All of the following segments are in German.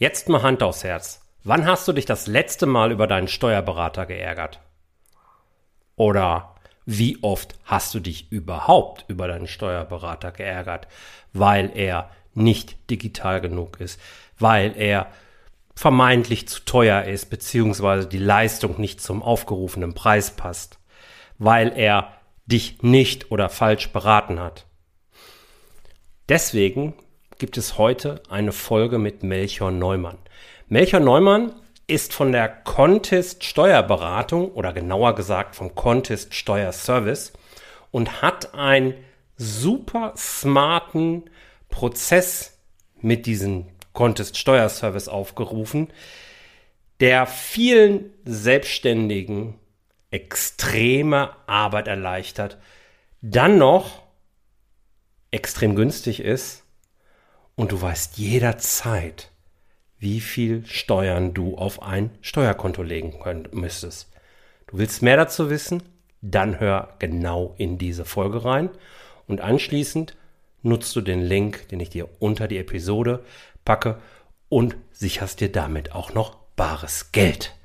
Jetzt mal Hand aufs Herz. Wann hast du dich das letzte Mal über deinen Steuerberater geärgert? Oder wie oft hast du dich überhaupt über deinen Steuerberater geärgert, weil er nicht digital genug ist, weil er vermeintlich zu teuer ist, beziehungsweise die Leistung nicht zum aufgerufenen Preis passt, weil er dich nicht oder falsch beraten hat. Deswegen gibt es heute eine Folge mit Melchior Neumann. Melchior Neumann ist von der Contest Steuerberatung oder genauer gesagt vom Contest Steuerservice und hat einen super smarten Prozess mit diesem Contest Steuerservice aufgerufen, der vielen Selbstständigen extreme Arbeit erleichtert, dann noch extrem günstig ist und du weißt jederzeit, wie viel Steuern du auf ein Steuerkonto legen könnt, müsstest. Du willst mehr dazu wissen? Dann hör genau in diese Folge rein und anschließend nutzt du den Link, den ich dir unter die Episode packe und sicherst dir damit auch noch bares Geld.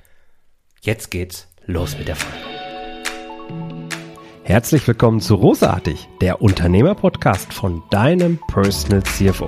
Jetzt geht's los mit der Folge. Herzlich willkommen zu Rosartig, der Unternehmerpodcast von deinem Personal CFO.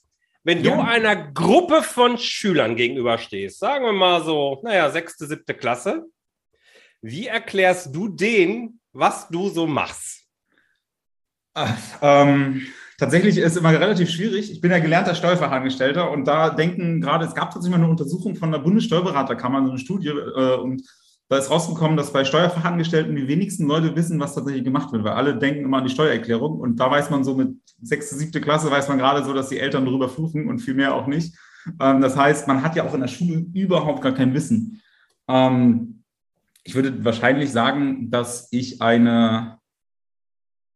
Wenn ja. du einer Gruppe von Schülern gegenüberstehst, sagen wir mal so, naja, sechste, siebte Klasse, wie erklärst du denen, was du so machst? Ach, ähm, tatsächlich ist es immer relativ schwierig. Ich bin ja gelernter Steuerfachangestellter und da denken gerade, es gab tatsächlich mal eine Untersuchung von der Bundessteuerberaterkammer, so eine Studie, äh, und da ist rausgekommen, dass bei Steuerfachangestellten die wenigsten Leute wissen, was tatsächlich gemacht wird, weil alle denken immer an die Steuererklärung und da weiß man so mit sechste, siebte Klasse, weiß man gerade so, dass die Eltern darüber fluchen und viel mehr auch nicht. Ähm, das heißt, man hat ja auch in der Schule überhaupt gar kein Wissen. Ähm, ich würde wahrscheinlich sagen, dass ich eine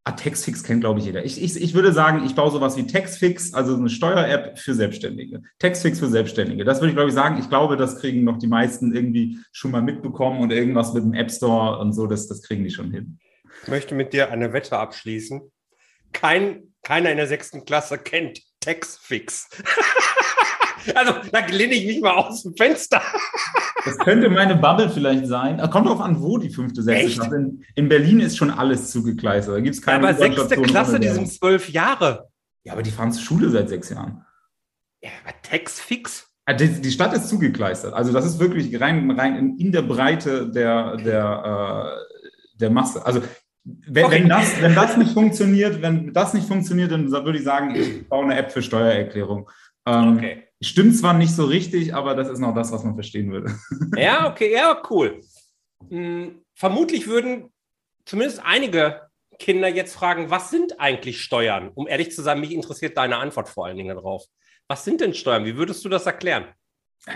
Ah, Textfix kennt, glaube ich, jeder. Ich, ich, ich würde sagen, ich baue sowas wie Textfix, also eine Steuer-App für Selbstständige. Textfix für Selbstständige. Das würde ich, glaube ich, sagen. Ich glaube, das kriegen noch die meisten irgendwie schon mal mitbekommen und irgendwas mit dem App Store und so, das, das kriegen die schon hin. Ich möchte mit dir eine Wette abschließen. Kein, keiner in der sechsten Klasse kennt Textfix. Also da lehne ich mich mal aus dem Fenster. Das könnte meine Bubble vielleicht sein. Kommt drauf an, wo die fünfte, sechste Klasse. In, in Berlin ist schon alles zugekleistert. Da gibt es keine. Ja, aber sechste Klasse, die sind zwölf Jahre. Ja, aber die fahren zur Schule seit sechs Jahren. Ja, aber Textfix? Die, die Stadt ist zugekleistert. Also das ist wirklich rein, rein in, in der Breite der, der, äh, der Masse. Also wenn, okay. wenn, das, wenn das nicht funktioniert, wenn das nicht funktioniert, dann würde ich sagen, ich baue eine App für Steuererklärung. Ähm, okay. Stimmt zwar nicht so richtig, aber das ist noch das, was man verstehen würde. Ja, okay, ja, cool. Hm, vermutlich würden zumindest einige Kinder jetzt fragen, was sind eigentlich Steuern? Um ehrlich zu sein, mich interessiert deine Antwort vor allen Dingen darauf. Was sind denn Steuern? Wie würdest du das erklären?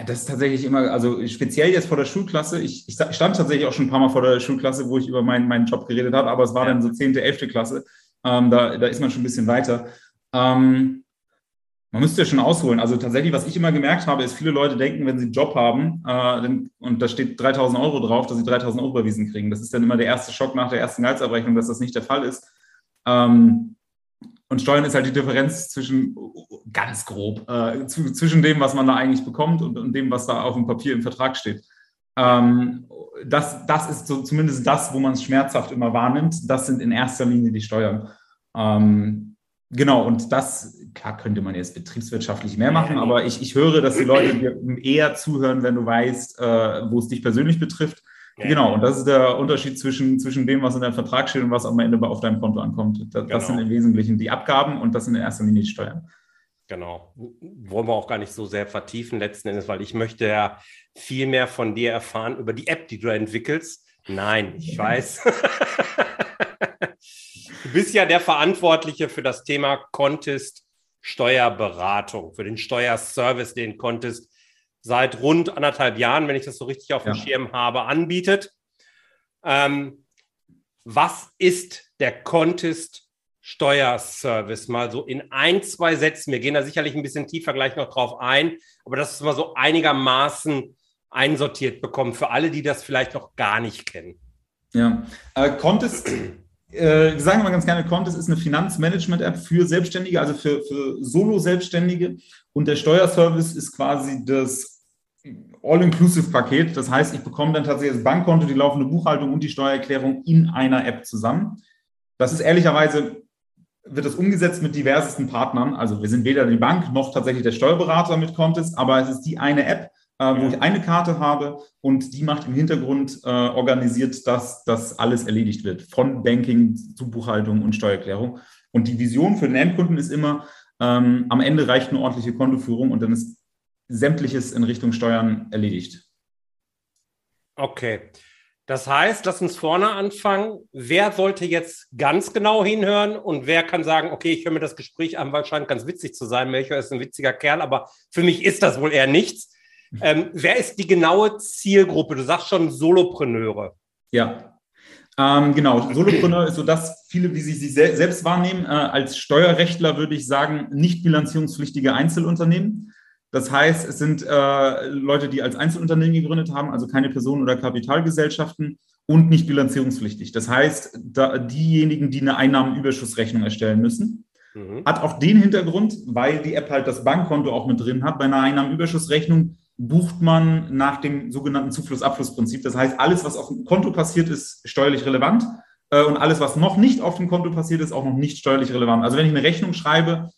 Das ist tatsächlich immer, also speziell jetzt vor der Schulklasse. Ich, ich stand tatsächlich auch schon ein paar Mal vor der Schulklasse, wo ich über meinen, meinen Job geredet habe, aber es war ja. dann so 10., 11. Klasse. Ähm, da, da ist man schon ein bisschen weiter. Ähm, man müsste ja schon ausholen. Also tatsächlich, was ich immer gemerkt habe, ist, viele Leute denken, wenn sie einen Job haben äh, und da steht 3000 Euro drauf, dass sie 3000 Euro überwiesen kriegen. Das ist dann immer der erste Schock nach der ersten Gehaltsabrechnung, dass das nicht der Fall ist. Ähm, und Steuern ist halt die Differenz zwischen, ganz grob, äh, zu, zwischen dem, was man da eigentlich bekommt und, und, dem, was da auf dem Papier im Vertrag steht. Ähm, das, das ist so zumindest das, wo man es schmerzhaft immer wahrnimmt. Das sind in erster Linie die Steuern. Ähm, Genau, und das, klar könnte man jetzt betriebswirtschaftlich mehr machen, aber ich, ich höre, dass die Leute dir eher zuhören, wenn du weißt, äh, wo es dich persönlich betrifft. Ja. Genau, und das ist der Unterschied zwischen, zwischen dem, was in deinem Vertrag steht und was am Ende auf deinem Konto ankommt. Das, genau. das sind im Wesentlichen die Abgaben und das sind in erster Linie die Steuern. Genau. Wollen wir auch gar nicht so sehr vertiefen letzten Endes, weil ich möchte ja viel mehr von dir erfahren über die App, die du entwickelst. Nein, ich weiß. Du bist ja der Verantwortliche für das Thema Contest Steuerberatung, für den Steuerservice, den Contest seit rund anderthalb Jahren, wenn ich das so richtig auf dem ja. Schirm habe, anbietet. Ähm, was ist der Contest Steuerservice? Mal so in ein, zwei Sätzen. Wir gehen da sicherlich ein bisschen tiefer gleich noch drauf ein, aber das ist mal so einigermaßen einsortiert bekommen für alle, die das vielleicht noch gar nicht kennen. Ja, äh, Contest, äh, wir sagen mal ganz gerne, Contest ist eine Finanzmanagement-App für Selbstständige, also für, für Solo-Selbstständige. Und der Steuerservice ist quasi das All-Inclusive-Paket. Das heißt, ich bekomme dann tatsächlich das Bankkonto, die laufende Buchhaltung und die Steuererklärung in einer App zusammen. Das ist ehrlicherweise, wird das umgesetzt mit diversesten Partnern. Also wir sind weder die Bank noch tatsächlich der Steuerberater mit Contest, aber es ist die eine App, äh, wo ich eine Karte habe und die macht im Hintergrund äh, organisiert, dass das alles erledigt wird, von Banking zu Buchhaltung und Steuererklärung. Und die Vision für den Endkunden ist immer, ähm, am Ende reicht eine ordentliche Kontoführung und dann ist sämtliches in Richtung Steuern erledigt. Okay. Das heißt, lass uns vorne anfangen. Wer sollte jetzt ganz genau hinhören und wer kann sagen, okay, ich höre mir das Gespräch an, weil es scheint ganz witzig zu sein. Melchior ist ein witziger Kerl, aber für mich ist das wohl eher nichts. Ähm, wer ist die genaue Zielgruppe? Du sagst schon Solopreneure. Ja, ähm, genau. Solopreneur ist so das, viele, wie sie sich selbst wahrnehmen. Äh, als Steuerrechtler würde ich sagen, nicht bilanzierungspflichtige Einzelunternehmen. Das heißt, es sind äh, Leute, die als Einzelunternehmen gegründet haben, also keine Personen- oder Kapitalgesellschaften und nicht bilanzierungspflichtig. Das heißt, da, diejenigen, die eine Einnahmenüberschussrechnung erstellen müssen, mhm. hat auch den Hintergrund, weil die App halt das Bankkonto auch mit drin hat. Bei einer Einnahmenüberschussrechnung bucht man nach dem sogenannten Zufluss-Abfluss-Prinzip. Das heißt, alles, was auf dem Konto passiert, ist steuerlich relevant äh, und alles, was noch nicht auf dem Konto passiert, ist auch noch nicht steuerlich relevant. Also wenn ich eine Rechnung schreibe,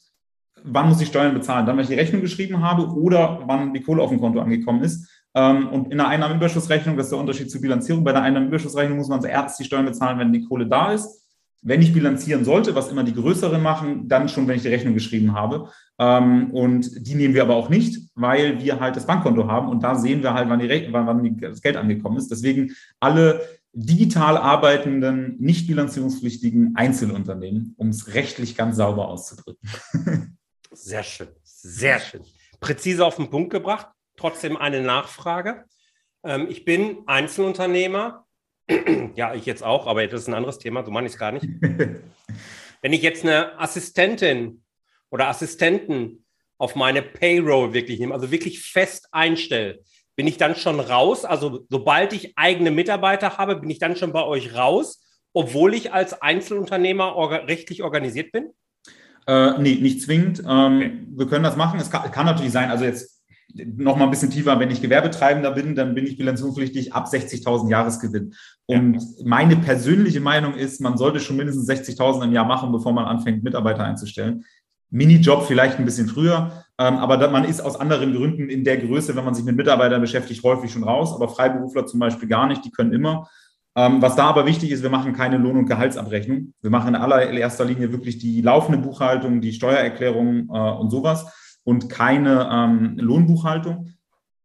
wann muss ich Steuern bezahlen? Dann, wenn ich die Rechnung geschrieben habe oder wann die Kohle auf dem Konto angekommen ist. Ähm, und in einer Einnahmenüberschussrechnung, das ist der Unterschied zur Bilanzierung, bei der Einnahmenüberschussrechnung muss man zuerst die Steuern bezahlen, wenn die Kohle da ist. Wenn ich bilanzieren sollte, was immer die größeren machen, dann schon, wenn ich die Rechnung geschrieben habe. Ähm, und die nehmen wir aber auch nicht, weil wir halt das Bankkonto haben und da sehen wir halt, wann, die, wann, wann das Geld angekommen ist. Deswegen alle digital arbeitenden, nicht bilanzierungspflichtigen Einzelunternehmen, um es rechtlich ganz sauber auszudrücken. Sehr schön, sehr schön. Präzise auf den Punkt gebracht. Trotzdem eine Nachfrage. Ähm, ich bin Einzelunternehmer. ja, ich jetzt auch, aber das ist ein anderes Thema, so meine ich es gar nicht. Wenn ich jetzt eine Assistentin oder Assistenten auf meine Payroll wirklich nehme, also wirklich fest einstelle, bin ich dann schon raus? Also sobald ich eigene Mitarbeiter habe, bin ich dann schon bei euch raus, obwohl ich als Einzelunternehmer orga rechtlich organisiert bin? Äh, nee, nicht zwingend. Ähm, okay. Wir können das machen. Es kann, kann natürlich sein, also jetzt noch mal ein bisschen tiefer, wenn ich Gewerbetreibender bin, dann bin ich bilanzierungspflichtig ab 60.000 Jahresgewinn. Und ja. meine persönliche Meinung ist, man sollte schon mindestens 60.000 im Jahr machen, bevor man anfängt, Mitarbeiter einzustellen. Minijob vielleicht ein bisschen früher, ähm, aber man ist aus anderen Gründen in der Größe, wenn man sich mit Mitarbeitern beschäftigt, häufig schon raus. Aber Freiberufler zum Beispiel gar nicht, die können immer. Ähm, was da aber wichtig ist, wir machen keine Lohn- und Gehaltsabrechnung. Wir machen in allererster Linie wirklich die laufende Buchhaltung, die Steuererklärung äh, und sowas und keine ähm, Lohnbuchhaltung.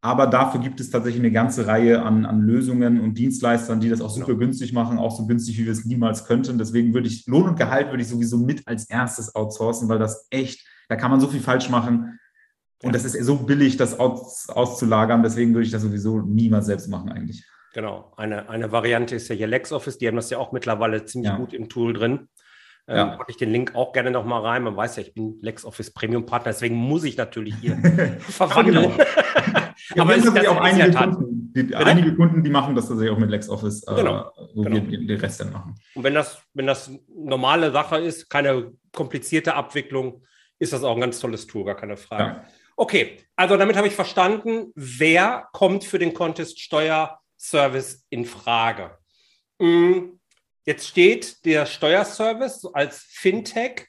Aber dafür gibt es tatsächlich eine ganze Reihe an, an Lösungen und Dienstleistern, die das auch super genau. günstig machen, auch so günstig, wie wir es niemals könnten. Deswegen würde ich Lohn und Gehalt würde ich sowieso mit als erstes outsourcen, weil das echt, da kann man so viel falsch machen. Und das ist so billig, das aus, auszulagern. Deswegen würde ich das sowieso niemals selbst machen eigentlich. Genau, eine, eine Variante ist ja hier LexOffice, die haben das ja auch mittlerweile ziemlich ja. gut im Tool drin. Ähm, ja. ich den Link auch gerne nochmal rein. Man weiß ja, ich bin LexOffice Premium Partner, deswegen muss ich natürlich hier verwandeln. ja, Aber es sind auch einige, Kunden, die, einige Kunden, die machen das tatsächlich auch mit LexOffice, äh, genau. wo genau. wir den Rest dann machen. Und wenn das, wenn das normale Sache ist, keine komplizierte Abwicklung, ist das auch ein ganz tolles Tool, gar keine Frage. Ja. Okay, also damit habe ich verstanden, wer kommt für den Contest Steuer Service in Frage. Mm, jetzt steht der Steuerservice als Fintech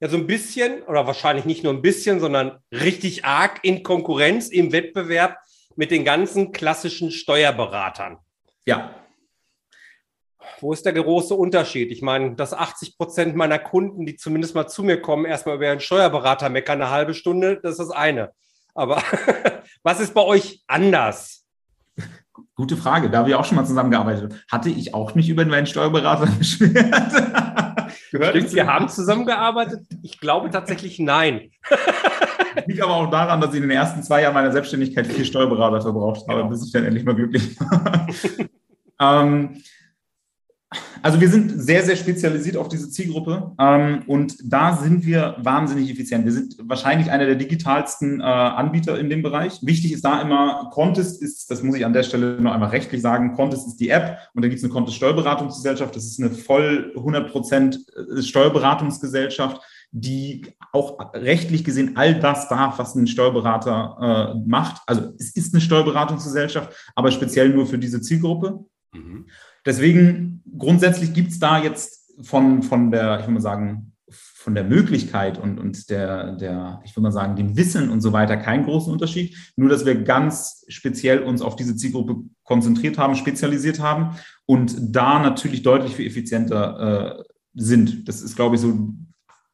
ja so ein bisschen oder wahrscheinlich nicht nur ein bisschen, sondern richtig arg in Konkurrenz im Wettbewerb mit den ganzen klassischen Steuerberatern. Ja. Wo ist der große Unterschied? Ich meine, dass 80 Prozent meiner Kunden, die zumindest mal zu mir kommen, erstmal über einen Steuerberater meckern eine halbe Stunde, das ist das eine. Aber was ist bei euch anders? Gute Frage. Da wir auch schon mal zusammengearbeitet haben. Hatte ich auch nicht über meinen Steuerberater beschwert? Stimmt, wir haben zusammengearbeitet? Ich glaube tatsächlich nein. Liegt aber auch daran, dass ich in den ersten zwei Jahren meiner Selbstständigkeit vier Steuerberater verbraucht habe, genau. bis ich dann endlich mal glücklich war. ähm, also wir sind sehr, sehr spezialisiert auf diese Zielgruppe ähm, und da sind wir wahnsinnig effizient. Wir sind wahrscheinlich einer der digitalsten äh, Anbieter in dem Bereich. Wichtig ist da immer, Contest ist, das muss ich an der Stelle nur einmal rechtlich sagen, Contest ist die App und da gibt es eine Contest Steuerberatungsgesellschaft. Das ist eine voll 100 Prozent äh, Steuerberatungsgesellschaft die auch rechtlich gesehen all das darf, was ein Steuerberater äh, macht. Also es ist eine Steuerberatungsgesellschaft, aber speziell nur für diese Zielgruppe. Mhm. Deswegen grundsätzlich gibt es da jetzt von, von der, ich würde mal sagen, von der Möglichkeit und, und der, der, ich würde mal sagen, dem Wissen und so weiter keinen großen Unterschied. Nur, dass wir ganz speziell uns auf diese Zielgruppe konzentriert haben, spezialisiert haben und da natürlich deutlich viel effizienter äh, sind. Das ist, glaube ich, so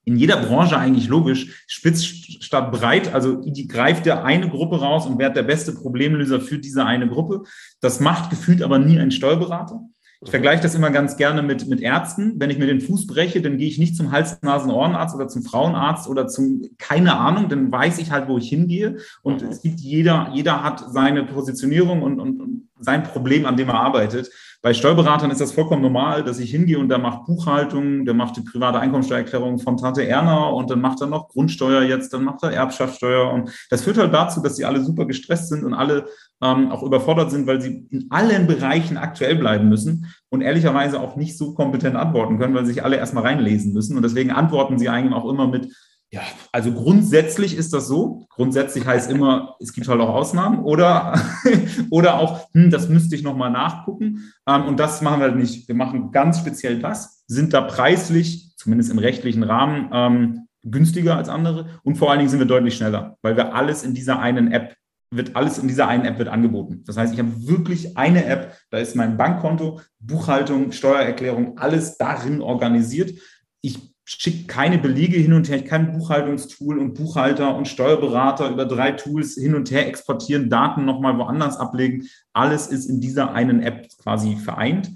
in jeder Branche eigentlich logisch, spitz statt breit, also die greift der eine Gruppe raus und wird der beste Problemlöser für diese eine Gruppe. Das macht gefühlt aber nie ein Steuerberater. Ich vergleiche das immer ganz gerne mit, mit Ärzten. Wenn ich mir den Fuß breche, dann gehe ich nicht zum Hals-Nasen-Ohrenarzt oder zum Frauenarzt oder zum, keine Ahnung, dann weiß ich halt, wo ich hingehe. Und es gibt jeder, jeder hat seine Positionierung und, und, und sein Problem, an dem er arbeitet. Bei Steuerberatern ist das vollkommen normal, dass ich hingehe und der macht Buchhaltung, der macht die private Einkommensteuererklärung von Tante Erna und dann macht er noch Grundsteuer jetzt, dann macht er Erbschaftssteuer. Und das führt halt dazu, dass sie alle super gestresst sind und alle ähm, auch überfordert sind, weil sie in allen Bereichen aktuell bleiben müssen und ehrlicherweise auch nicht so kompetent antworten können, weil sie sich alle erstmal reinlesen müssen. Und deswegen antworten sie eigentlich auch immer mit, ja, also grundsätzlich ist das so. Grundsätzlich heißt immer, es gibt halt auch Ausnahmen oder, oder auch, hm, das müsste ich nochmal nachgucken. Ähm, und das machen wir halt nicht. Wir machen ganz speziell das, sind da preislich, zumindest im rechtlichen Rahmen, ähm, günstiger als andere. Und vor allen Dingen sind wir deutlich schneller, weil wir alles in dieser einen App wird alles in dieser einen App wird angeboten. Das heißt, ich habe wirklich eine App, da ist mein Bankkonto, Buchhaltung, Steuererklärung, alles darin organisiert. Ich schickt keine Belege hin und her, kein Buchhaltungstool und Buchhalter und Steuerberater über drei Tools hin und her exportieren, Daten nochmal woanders ablegen. Alles ist in dieser einen App quasi vereint,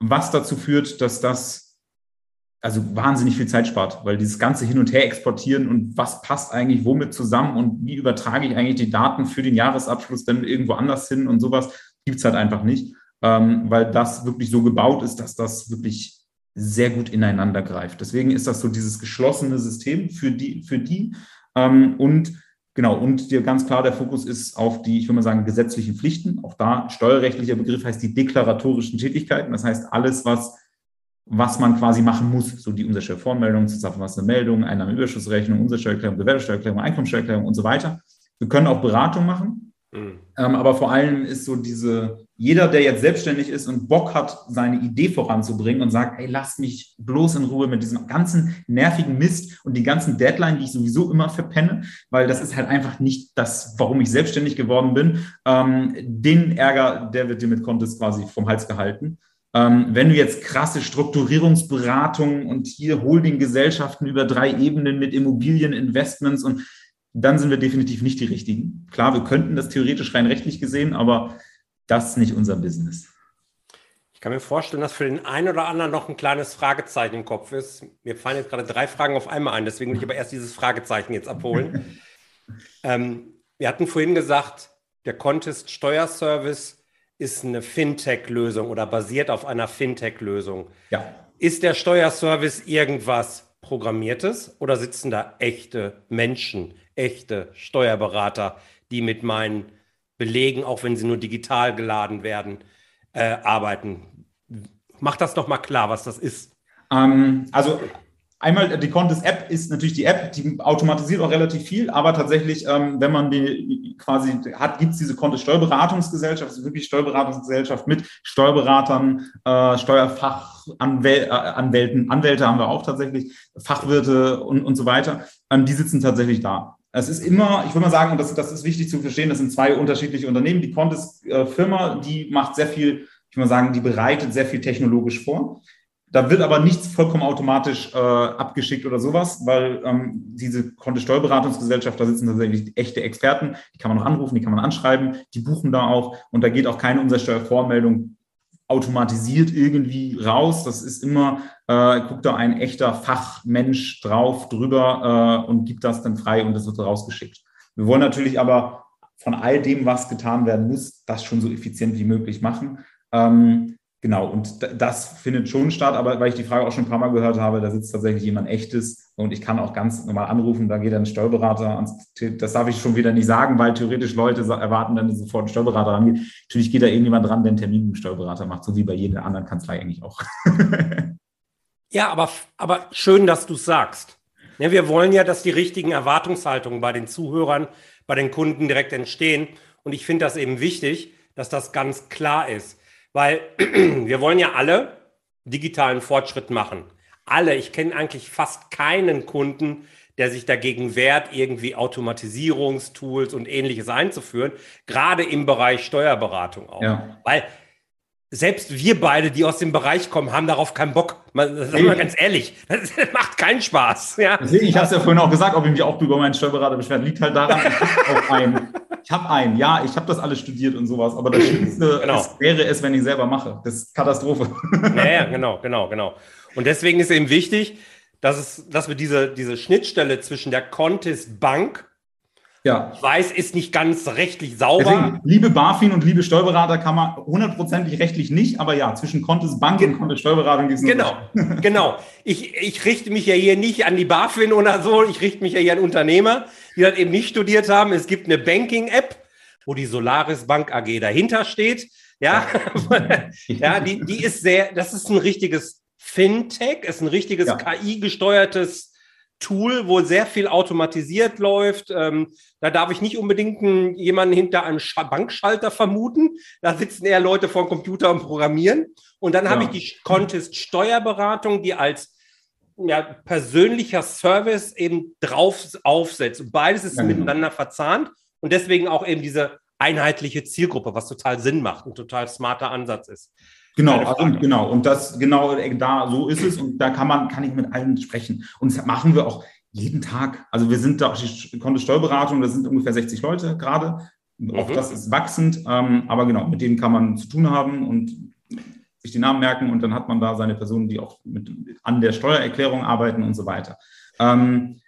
was dazu führt, dass das also wahnsinnig viel Zeit spart, weil dieses ganze Hin und Her exportieren und was passt eigentlich womit zusammen und wie übertrage ich eigentlich die Daten für den Jahresabschluss dann irgendwo anders hin und sowas gibt es halt einfach nicht, ähm, weil das wirklich so gebaut ist, dass das wirklich sehr gut ineinander greift. Deswegen ist das so dieses geschlossene System für die, für die. Ähm, und genau, und dir ganz klar der Fokus ist auf die, ich würde mal sagen, gesetzlichen Pflichten. Auch da steuerrechtlicher Begriff heißt die deklaratorischen Tätigkeiten. Das heißt, alles, was was man quasi machen muss, so die Umsatzsteuervoranmeldung, zusammenfassende Meldung, Einnahmenüberschussrechnung, Umsatzsteuererklärung, Gewerbesteuererklärung, Einkommensteuererklärung und so weiter. Wir können auch Beratung machen, Mhm. Ähm, aber vor allem ist so diese, jeder, der jetzt selbstständig ist und Bock hat, seine Idee voranzubringen und sagt, ey, lass mich bloß in Ruhe mit diesem ganzen nervigen Mist und die ganzen Deadline, die ich sowieso immer verpenne, weil das ist halt einfach nicht das, warum ich selbstständig geworden bin. Ähm, den Ärger, der wird dir mit Contest quasi vom Hals gehalten. Ähm, wenn du jetzt krasse Strukturierungsberatungen und hier Holdinggesellschaften über drei Ebenen mit Immobilieninvestments und dann sind wir definitiv nicht die Richtigen. Klar, wir könnten das theoretisch rein rechtlich gesehen, aber das ist nicht unser Business. Ich kann mir vorstellen, dass für den einen oder anderen noch ein kleines Fragezeichen im Kopf ist. Mir fallen jetzt gerade drei Fragen auf einmal ein, deswegen will ich aber erst dieses Fragezeichen jetzt abholen. ähm, wir hatten vorhin gesagt, der Contest Steuerservice ist eine Fintech-Lösung oder basiert auf einer Fintech-Lösung. Ja. Ist der Steuerservice irgendwas Programmiertes oder sitzen da echte Menschen, echte Steuerberater, die mit meinen Belegen, auch wenn sie nur digital geladen werden, äh, arbeiten. Mach das doch mal klar, was das ist. Ähm, also Einmal die Contest App ist natürlich die App, die automatisiert auch relativ viel, aber tatsächlich, ähm, wenn man die quasi hat, gibt es diese Contest Steuerberatungsgesellschaft, ist wirklich Steuerberatungsgesellschaft mit Steuerberatern, äh, Steuerfachanwälten, äh, Anwälte haben wir auch tatsächlich, Fachwirte und, und so weiter. Ähm, die sitzen tatsächlich da. Es ist immer, ich würde mal sagen, und das, das ist wichtig zu verstehen, das sind zwei unterschiedliche Unternehmen. Die Contest-Firma, die macht sehr viel, ich würde mal sagen, die bereitet sehr viel technologisch vor. Da wird aber nichts vollkommen automatisch äh, abgeschickt oder sowas, weil ähm, diese Konto-Steuerberatungsgesellschaft, da sitzen tatsächlich echte Experten, die kann man noch anrufen, die kann man anschreiben, die buchen da auch und da geht auch keine Umsatzsteuervormeldung automatisiert irgendwie raus. Das ist immer, äh, guckt da ein echter Fachmensch drauf, drüber äh, und gibt das dann frei und das wird rausgeschickt. Wir wollen natürlich aber von all dem, was getan werden muss, das schon so effizient wie möglich machen. Ähm, Genau, und das findet schon statt, aber weil ich die Frage auch schon ein paar Mal gehört habe, da sitzt tatsächlich jemand echtes und ich kann auch ganz normal anrufen, da geht dann ein Steuerberater ans Das darf ich schon wieder nicht sagen, weil theoretisch Leute erwarten dann sofort einen Steuerberater rangeht. Natürlich geht da irgendjemand dran, der einen Termin mit dem Steuerberater macht, so wie bei jeder anderen Kanzlei eigentlich auch. ja, aber, aber schön, dass du es sagst. Ja, wir wollen ja, dass die richtigen Erwartungshaltungen bei den Zuhörern, bei den Kunden direkt entstehen. Und ich finde das eben wichtig, dass das ganz klar ist. Weil wir wollen ja alle digitalen Fortschritt machen. Alle. Ich kenne eigentlich fast keinen Kunden, der sich dagegen wehrt, irgendwie Automatisierungstools und ähnliches einzuführen, gerade im Bereich Steuerberatung auch. Ja. Weil selbst wir beide, die aus dem Bereich kommen, haben darauf keinen Bock. Man, sagen wir ganz ehrlich, das macht keinen Spaß. Ja. Deswegen, ich habe es ja vorhin auch gesagt, ob ich mich auch über meinen Steuerberater beschwert, liegt halt daran, ich habe einen. Ich habe einen, ja, ich habe das alles studiert und sowas, aber das Schlimmste genau. wäre es, wenn ich selber mache. Das ist Katastrophe. Ja, ja, genau, genau, genau. Und deswegen ist eben wichtig, dass, es, dass wir diese, diese Schnittstelle zwischen der Contest Bank ja. Ich weiß, ist nicht ganz rechtlich sauber. Deswegen, liebe BaFin und liebe Steuerberater kann man hundertprozentig rechtlich nicht, aber ja, zwischen Contest Bank und Contest Steuerberatung gibt es Genau, genau. Ich, ich richte mich ja hier nicht an die BaFin oder so, ich richte mich ja hier an Unternehmer, die das eben nicht studiert haben. Es gibt eine Banking-App, wo die Solaris Bank AG dahinter steht. Ja, ja die, die ist sehr, das ist ein richtiges Fintech, ist ein richtiges ja. KI-gesteuertes Tool, wo sehr viel automatisiert läuft. Ähm, da darf ich nicht unbedingt einen, jemanden hinter einem Sch Bankschalter vermuten. Da sitzen eher Leute vor dem Computer und programmieren. Und dann ja. habe ich die Contest Steuerberatung, die als ja, persönlicher Service eben drauf aufsetzt. Und beides ist ja, genau. miteinander verzahnt und deswegen auch eben diese einheitliche Zielgruppe, was total Sinn macht, ein total smarter Ansatz ist. Genau, also, genau. Und das, genau, da, so ist es. Und da kann man, kann ich mit allen sprechen. Und das machen wir auch jeden Tag. Also wir sind da, die Konto Steuerberatung, das sind ungefähr 60 Leute gerade. Auch mhm. das ist wachsend. Ähm, aber genau, mit denen kann man zu tun haben und sich die Namen merken. Und dann hat man da seine Personen, die auch mit, an der Steuererklärung arbeiten und so weiter. Ähm,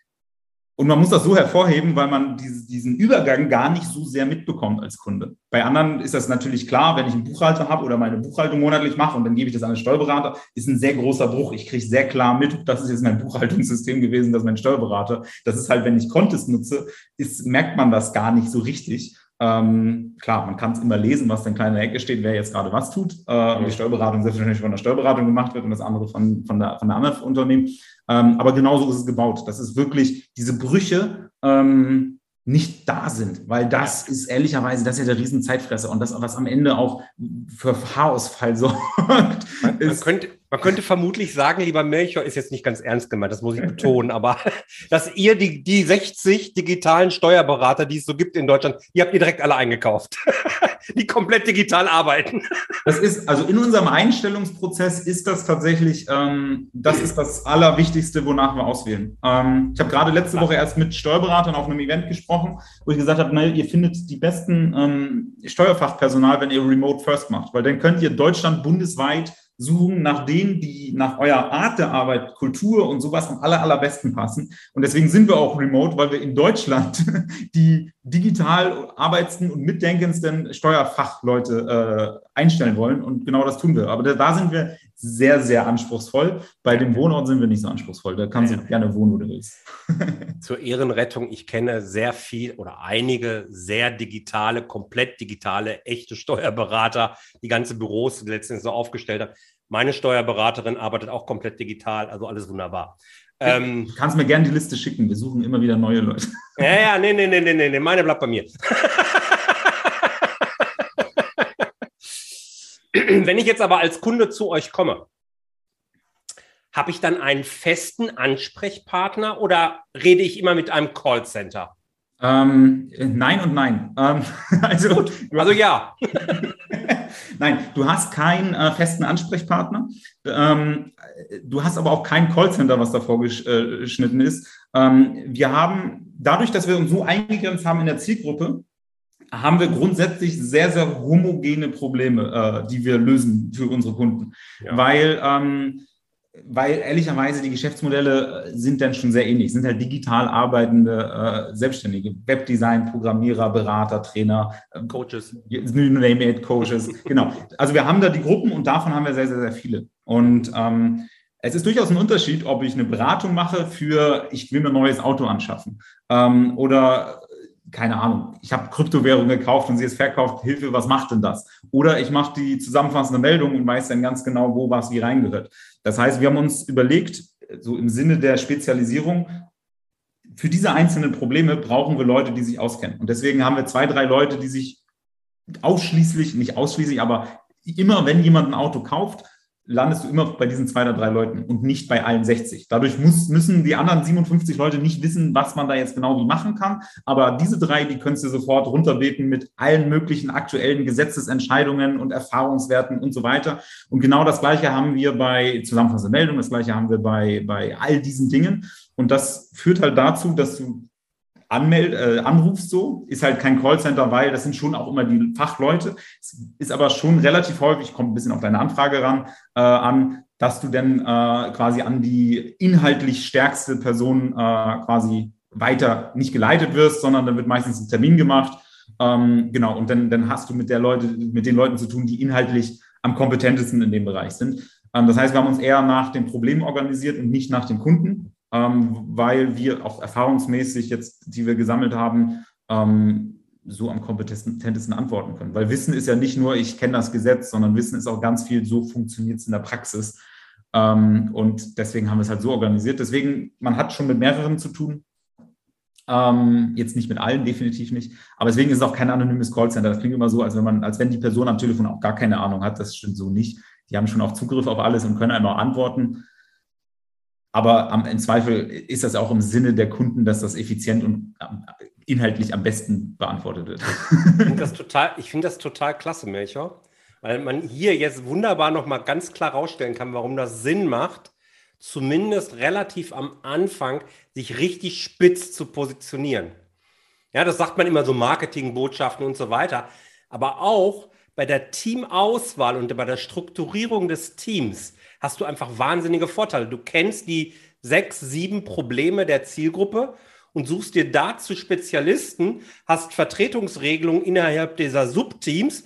und man muss das so hervorheben, weil man diese, diesen Übergang gar nicht so sehr mitbekommt als Kunde. Bei anderen ist das natürlich klar, wenn ich einen Buchhalter habe oder meine Buchhaltung monatlich mache und dann gebe ich das an den Steuerberater, ist ein sehr großer Bruch. Ich kriege sehr klar mit, das ist jetzt mein Buchhaltungssystem gewesen, das ist mein Steuerberater. Das ist halt, wenn ich Contest nutze, ist, merkt man das gar nicht so richtig. Ähm, klar, man kann es immer lesen, was dann klein in der Ecke steht, wer jetzt gerade was tut. Äh, und die Steuerberatung selbstverständlich von der Steuerberatung gemacht wird und das andere von, von, der, von der anderen Unternehmen. Ähm, aber genauso ist es gebaut. Das ist wirklich diese Brüche, ähm, nicht da sind, weil das ist ehrlicherweise, das ist ja der Riesenzeitfresser und das, was am Ende auch für Haarausfall sorgt. Man, man, könnte, man könnte vermutlich sagen, lieber Melchior, ist jetzt nicht ganz ernst gemeint, das muss ich betonen, aber dass ihr die, die 60 digitalen Steuerberater, die es so gibt in Deutschland, die habt ihr direkt alle eingekauft, die komplett digital arbeiten. Das ist, also in unserem Einstellungsprozess ist das tatsächlich, ähm, das ist das Allerwichtigste, wonach wir auswählen. Ähm, ich habe gerade letzte Woche erst mit Steuerberatern auf einem Event gesprochen, wo ich gesagt habe, na, ihr findet die besten ähm, Steuerfachpersonal, wenn ihr Remote First macht, weil dann könnt ihr Deutschland bundesweit suchen nach denen, die nach eurer Art der Arbeit, Kultur und sowas am aller, allerbesten passen. Und deswegen sind wir auch remote, weil wir in Deutschland die digital arbeitendsten und mitdenkendsten Steuerfachleute äh, einstellen wollen. Und genau das tun wir. Aber da, da sind wir sehr, sehr anspruchsvoll. Bei dem Wohnort sind wir nicht so anspruchsvoll. Da kannst du gerne wohnen, wo du willst. Zur Ehrenrettung, ich kenne sehr viel oder einige sehr digitale, komplett digitale, echte Steuerberater, die ganze Büros letztendlich so aufgestellt haben. Meine Steuerberaterin arbeitet auch komplett digital, also alles wunderbar. Ähm, du kannst mir gerne die Liste schicken. Wir suchen immer wieder neue Leute. Ja, ja, nee, nee, nee, nee, nee, meine bleibt bei mir. Wenn ich jetzt aber als Kunde zu euch komme, habe ich dann einen festen Ansprechpartner oder rede ich immer mit einem Callcenter? Ähm, nein und nein. Ähm, also, Gut, also ja. nein, du hast keinen äh, festen Ansprechpartner. Ähm, du hast aber auch kein Callcenter, was da vorgeschnitten ist. Ähm, wir haben, dadurch, dass wir uns so eingegrenzt haben in der Zielgruppe, haben wir grundsätzlich sehr, sehr homogene Probleme, äh, die wir lösen für unsere Kunden. Ja. Weil, ähm, weil ehrlicherweise die Geschäftsmodelle äh, sind dann schon sehr ähnlich, sind halt digital arbeitende äh, Selbstständige, Webdesign, Programmierer, Berater, Trainer, äh, Coaches, name it, Coaches, genau. Also wir haben da die Gruppen und davon haben wir sehr, sehr, sehr viele. Und ähm, es ist durchaus ein Unterschied, ob ich eine Beratung mache für, ich will mir ein neues Auto anschaffen ähm, oder keine Ahnung, ich habe Kryptowährung gekauft und sie ist verkauft, Hilfe, was macht denn das? Oder ich mache die zusammenfassende Meldung und weiß dann ganz genau, wo was wie reingehört. Das heißt, wir haben uns überlegt, so im Sinne der Spezialisierung, für diese einzelnen Probleme brauchen wir Leute, die sich auskennen. Und deswegen haben wir zwei, drei Leute, die sich ausschließlich, nicht ausschließlich, aber immer, wenn jemand ein Auto kauft, landest du immer bei diesen zwei oder drei Leuten und nicht bei allen 60. Dadurch muss, müssen die anderen 57 Leute nicht wissen, was man da jetzt genau wie machen kann. Aber diese drei, die könntest du sofort runterbeten mit allen möglichen aktuellen Gesetzesentscheidungen und Erfahrungswerten und so weiter. Und genau das Gleiche haben wir bei zusammenfassender Meldung, das Gleiche haben wir bei, bei all diesen Dingen. Und das führt halt dazu, dass du anmeld, äh, anrufst so, ist halt kein Callcenter, weil das sind schon auch immer die Fachleute. Es ist aber schon relativ häufig, kommt ein bisschen auf deine Anfrage ran, äh, an, dass du dann äh, quasi an die inhaltlich stärkste Person äh, quasi weiter nicht geleitet wirst, sondern dann wird meistens ein Termin gemacht. Ähm, genau, und dann, dann hast du mit der Leute, mit den Leuten zu tun, die inhaltlich am kompetentesten in dem Bereich sind. Ähm, das heißt, wir haben uns eher nach den Problemen organisiert und nicht nach den Kunden weil wir auch erfahrungsmäßig jetzt, die wir gesammelt haben, ähm, so am kompetentesten antworten können. Weil Wissen ist ja nicht nur, ich kenne das Gesetz, sondern Wissen ist auch ganz viel, so funktioniert es in der Praxis. Ähm, und deswegen haben wir es halt so organisiert. Deswegen, man hat schon mit mehreren zu tun. Ähm, jetzt nicht mit allen, definitiv nicht. Aber deswegen ist es auch kein anonymes Callcenter. Das klingt immer so, als wenn man, als wenn die Person am Telefon auch gar keine Ahnung hat. Das stimmt so nicht. Die haben schon auch Zugriff auf alles und können einmal antworten. Aber am, im Zweifel ist das auch im Sinne der Kunden, dass das effizient und inhaltlich am besten beantwortet wird. Ich finde das total, ich finde das total klasse, Melcher, weil man hier jetzt wunderbar nochmal ganz klar rausstellen kann, warum das Sinn macht, zumindest relativ am Anfang sich richtig spitz zu positionieren. Ja, das sagt man immer so Marketingbotschaften und so weiter. Aber auch bei der Teamauswahl und bei der Strukturierung des Teams hast du einfach wahnsinnige Vorteile. Du kennst die sechs, sieben Probleme der Zielgruppe und suchst dir dazu Spezialisten, hast Vertretungsregelungen innerhalb dieser Subteams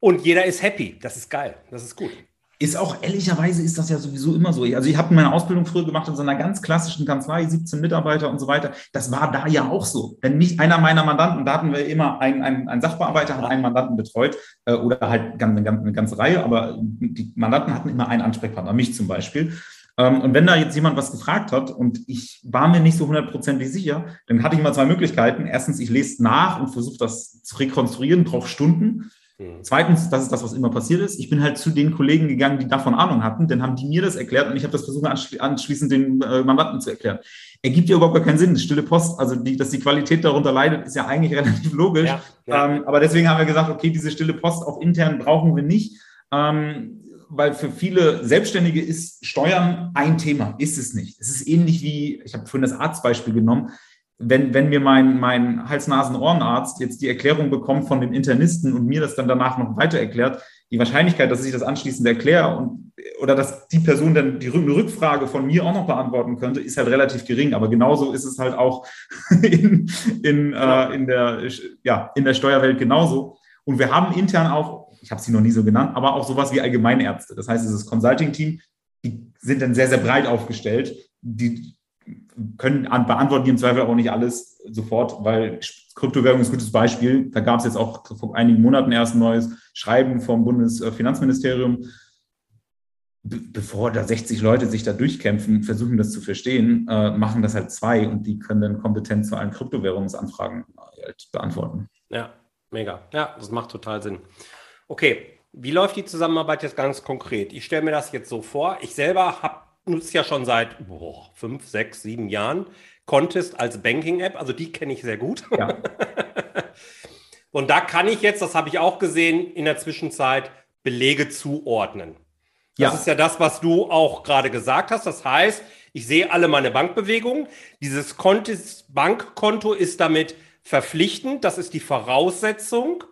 und jeder ist happy. Das ist geil. Das ist gut. Ist auch ehrlicherweise ist das ja sowieso immer so. Also ich habe meine Ausbildung früher gemacht in so einer ganz klassischen Kanzlei, 17 Mitarbeiter und so weiter. Das war da ja auch so. Wenn nicht einer meiner Mandanten, da hatten wir immer einen, einen, einen Sachbearbeiter, hat einen Mandanten betreut äh, oder halt eine, eine ganze Reihe, aber die Mandanten hatten immer einen Ansprechpartner, mich zum Beispiel. Ähm, und wenn da jetzt jemand was gefragt hat und ich war mir nicht so hundertprozentig sicher, dann hatte ich mal zwei Möglichkeiten. Erstens, ich lese nach und versuche das zu rekonstruieren, brauche Stunden. Mhm. Zweitens, das ist das, was immer passiert ist. Ich bin halt zu den Kollegen gegangen, die davon Ahnung hatten, dann haben die mir das erklärt und ich habe das versucht, anschließend den äh, Mandanten zu erklären. Ergibt ja überhaupt gar keinen Sinn. Stille Post, also die, dass die Qualität darunter leidet, ist ja eigentlich relativ logisch. Ja, ja. Ähm, aber deswegen haben wir gesagt, okay, diese stille Post auch intern brauchen wir nicht. Ähm, weil für viele Selbstständige ist Steuern ein Thema, ist es nicht. Es ist ähnlich wie, ich habe vorhin das Arztbeispiel genommen, wenn, wenn mir mein, mein Hals-Nasen-Ohrenarzt jetzt die Erklärung bekommt von dem Internisten und mir das dann danach noch weiter erklärt, die Wahrscheinlichkeit, dass ich das anschließend erkläre und, oder dass die Person dann die Rückfrage von mir auch noch beantworten könnte, ist halt relativ gering. Aber genauso ist es halt auch in, in, äh, in, der, ja, in der Steuerwelt genauso. Und wir haben intern auch, ich habe sie noch nie so genannt, aber auch sowas wie Allgemeinärzte. Das heißt, dieses Consulting-Team, die sind dann sehr, sehr breit aufgestellt. Die können beantworten die im Zweifel auch nicht alles sofort, weil Kryptowährung ist ein gutes Beispiel. Da gab es jetzt auch vor einigen Monaten erst ein neues Schreiben vom Bundesfinanzministerium. bevor da 60 Leute sich da durchkämpfen, versuchen das zu verstehen, äh, machen das halt zwei und die können dann kompetent zu allen Kryptowährungsanfragen halt beantworten. Ja, mega. Ja, das macht total Sinn. Okay, wie läuft die Zusammenarbeit jetzt ganz konkret? Ich stelle mir das jetzt so vor. Ich selber habe nutze ja schon seit boah, fünf, sechs, sieben Jahren Contest als Banking-App. Also die kenne ich sehr gut. Ja. Und da kann ich jetzt, das habe ich auch gesehen, in der Zwischenzeit Belege zuordnen. Das ja. ist ja das, was du auch gerade gesagt hast. Das heißt, ich sehe alle meine Bankbewegungen. Dieses Bankkonto ist damit verpflichtend. Das ist die Voraussetzung,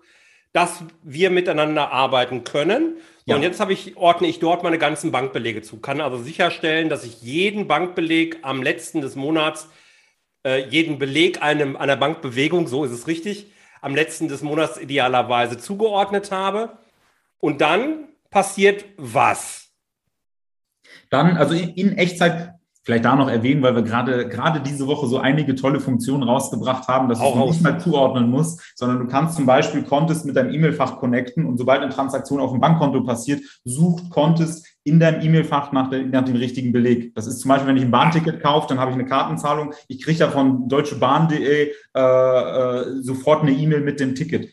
dass wir miteinander arbeiten können. Ja. Und jetzt habe ich, ordne ich dort meine ganzen Bankbelege zu. Kann also sicherstellen, dass ich jeden Bankbeleg am letzten des Monats, äh, jeden Beleg einem, einer Bankbewegung, so ist es richtig, am letzten des Monats idealerweise zugeordnet habe. Und dann passiert was? Dann, also in, in Echtzeit, vielleicht da noch erwähnen, weil wir gerade gerade diese Woche so einige tolle Funktionen rausgebracht haben, dass du nicht mal zuordnen musst, sondern du kannst zum Beispiel Contest mit deinem E-Mail-Fach connecten und sobald eine Transaktion auf dem Bankkonto passiert, sucht Contest in deinem E-Mail-Fach nach, nach dem richtigen Beleg. Das ist zum Beispiel, wenn ich ein Bahnticket kaufe, dann habe ich eine Kartenzahlung. Ich kriege da von deutschebahn.de äh, äh, sofort eine E-Mail mit dem Ticket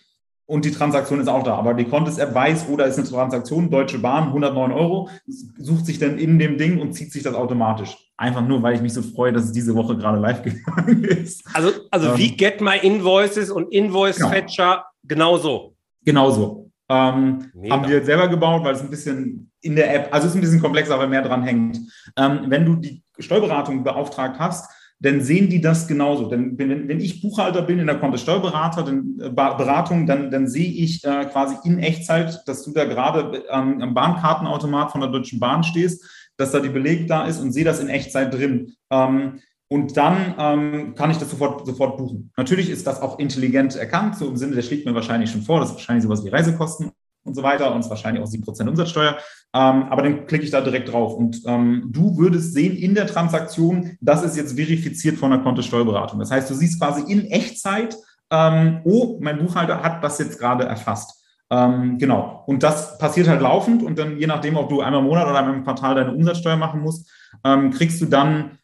und die Transaktion ist auch da. Aber die Contest-App weiß, oh, da ist eine Transaktion, Deutsche Bahn, 109 Euro, sucht sich dann in dem Ding und zieht sich das automatisch. Einfach nur, weil ich mich so freue, dass es diese Woche gerade live gegangen ist. Also, also ähm, wie Get My Invoices und Invoice genau. Fetcher genauso. Genauso. Ähm, haben wir selber gebaut, weil es ein bisschen in der App, also es ist ein bisschen komplexer, weil mehr dran hängt. Ähm, wenn du die Steuerberatung beauftragt hast, dann sehen die das genauso. Denn wenn, wenn ich Buchhalter bin in der Kontosteuerberater, dann, äh, Beratung, dann, dann sehe ich äh, quasi in Echtzeit, dass du da gerade ähm, am Bahnkartenautomat von der Deutschen Bahn stehst, dass da die Beleg da ist und sehe das in Echtzeit drin. Ähm, und dann ähm, kann ich das sofort, sofort buchen. Natürlich ist das auch intelligent erkannt, so im Sinne, der schlägt mir wahrscheinlich schon vor, das ist wahrscheinlich sowas wie Reisekosten und so weiter und es wahrscheinlich auch 7% Umsatzsteuer. Ähm, aber dann klicke ich da direkt drauf und ähm, du würdest sehen in der Transaktion, das ist jetzt verifiziert von der Kontosteuerberatung. Das heißt, du siehst quasi in Echtzeit, ähm, oh, mein Buchhalter hat das jetzt gerade erfasst. Ähm, genau. Und das passiert halt laufend und dann je nachdem, ob du einmal im Monat oder einmal im Quartal deine Umsatzsteuer machen musst, ähm, kriegst du dann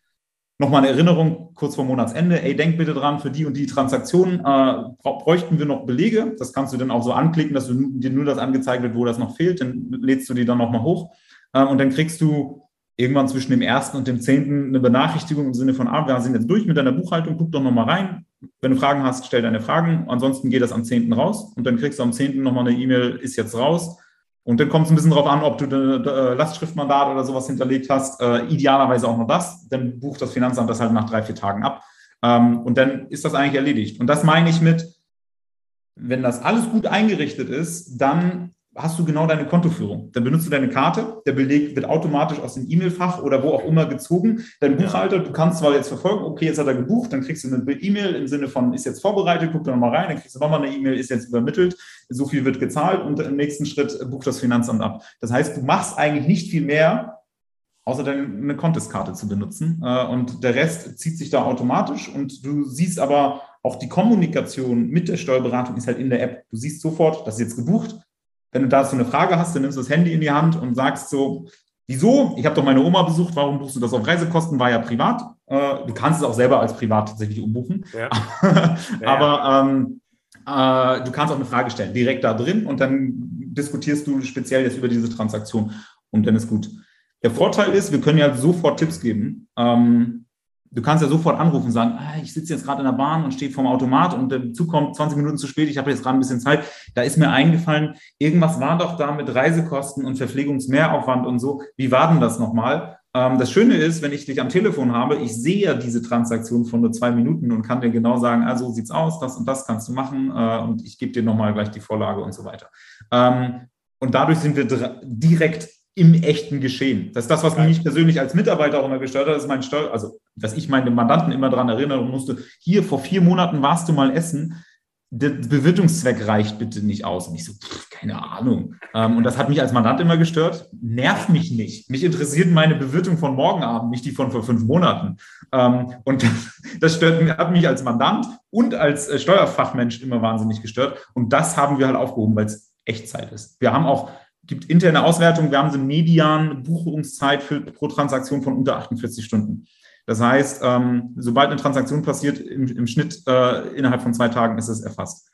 Nochmal eine Erinnerung kurz vor Monatsende. Ey, denk bitte dran, für die und die Transaktionen äh, bräuchten wir noch Belege. Das kannst du dann auch so anklicken, dass du, dir nur das angezeigt wird, wo das noch fehlt. Dann lädst du die dann nochmal hoch. Äh, und dann kriegst du irgendwann zwischen dem ersten und dem zehnten eine Benachrichtigung im Sinne von, ah, wir sind jetzt durch mit deiner Buchhaltung, guck doch nochmal rein. Wenn du Fragen hast, stell deine Fragen. Ansonsten geht das am zehnten raus und dann kriegst du am zehnten nochmal eine E-Mail, ist jetzt raus und dann kommt es ein bisschen darauf an, ob du ein äh, Lastschriftmandat oder sowas hinterlegt hast. Äh, idealerweise auch noch das. Dann bucht das Finanzamt das halt nach drei, vier Tagen ab. Ähm, und dann ist das eigentlich erledigt. Und das meine ich mit, wenn das alles gut eingerichtet ist, dann hast du genau deine Kontoführung. Dann benutzt du deine Karte, der Beleg wird automatisch aus dem E-Mail-Fach oder wo auch immer gezogen. Dein Buchhalter, du kannst zwar jetzt verfolgen, okay, jetzt hat er gebucht, dann kriegst du eine E-Mail im Sinne von, ist jetzt vorbereitet, guck da nochmal rein, dann kriegst du nochmal eine E-Mail, ist jetzt übermittelt, so viel wird gezahlt und im nächsten Schritt bucht das Finanzamt ab. Das heißt, du machst eigentlich nicht viel mehr, außer deine Contest-Karte zu benutzen. Äh, und der Rest zieht sich da automatisch und du siehst aber auch die Kommunikation mit der Steuerberatung ist halt in der App. Du siehst sofort, das ist jetzt gebucht, wenn du dazu eine Frage hast, dann nimmst du das Handy in die Hand und sagst so, wieso? Ich habe doch meine Oma besucht, warum buchst du das auf Reisekosten? War ja privat. Äh, du kannst es auch selber als privat tatsächlich umbuchen. Ja. Aber ähm, äh, du kannst auch eine Frage stellen, direkt da drin und dann diskutierst du speziell jetzt über diese Transaktion und dann ist gut. Der Vorteil ist, wir können ja sofort Tipps geben. Ähm, du kannst ja sofort anrufen und sagen, ah, ich sitze jetzt gerade in der Bahn und stehe vorm Automat und der Zug kommt 20 Minuten zu spät, ich habe jetzt gerade ein bisschen Zeit. Da ist mir eingefallen, irgendwas war doch da mit Reisekosten und Verpflegungsmehraufwand und so. Wie war denn das nochmal? Ähm, das Schöne ist, wenn ich dich am Telefon habe, ich sehe ja diese Transaktion von nur zwei Minuten und kann dir genau sagen, also so sieht's aus, das und das kannst du machen äh, und ich gebe dir nochmal gleich die Vorlage und so weiter. Ähm, und dadurch sind wir direkt im echten Geschehen. Das ist das, was mich persönlich als Mitarbeiter auch immer gestört hat, das ist mein Steuer, also dass ich meine Mandanten immer daran erinnern musste, hier vor vier Monaten warst du mal essen, der Bewirtungszweck reicht bitte nicht aus. Und ich so, pff, keine Ahnung. Ähm, und das hat mich als Mandant immer gestört. Nerv mich nicht. Mich interessiert meine Bewirtung von morgen Abend, nicht die von vor fünf Monaten. Ähm, und das stört mich, hat mich als Mandant und als äh, Steuerfachmensch immer wahnsinnig gestört. Und das haben wir halt aufgehoben, weil es Echtzeit ist. Wir haben auch gibt interne Auswertungen, wir haben so eine median Buchungszeit für, pro Transaktion von unter 48 Stunden. Das heißt, ähm, sobald eine Transaktion passiert, im, im Schnitt äh, innerhalb von zwei Tagen ist es erfasst.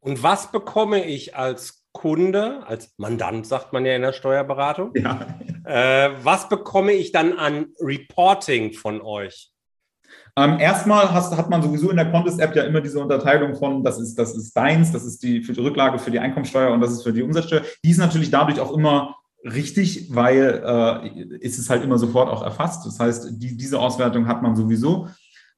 Und was bekomme ich als Kunde, als Mandant, sagt man ja in der Steuerberatung? Ja. Äh, was bekomme ich dann an Reporting von euch? Ähm, erstmal hast, hat man sowieso in der Contest-App ja immer diese Unterteilung von, das ist, das ist deins, das ist die, für die Rücklage für die Einkommensteuer und das ist für die Umsatzsteuer. Die ist natürlich dadurch auch immer richtig, weil äh, ist es halt immer sofort auch erfasst. Das heißt, die, diese Auswertung hat man sowieso.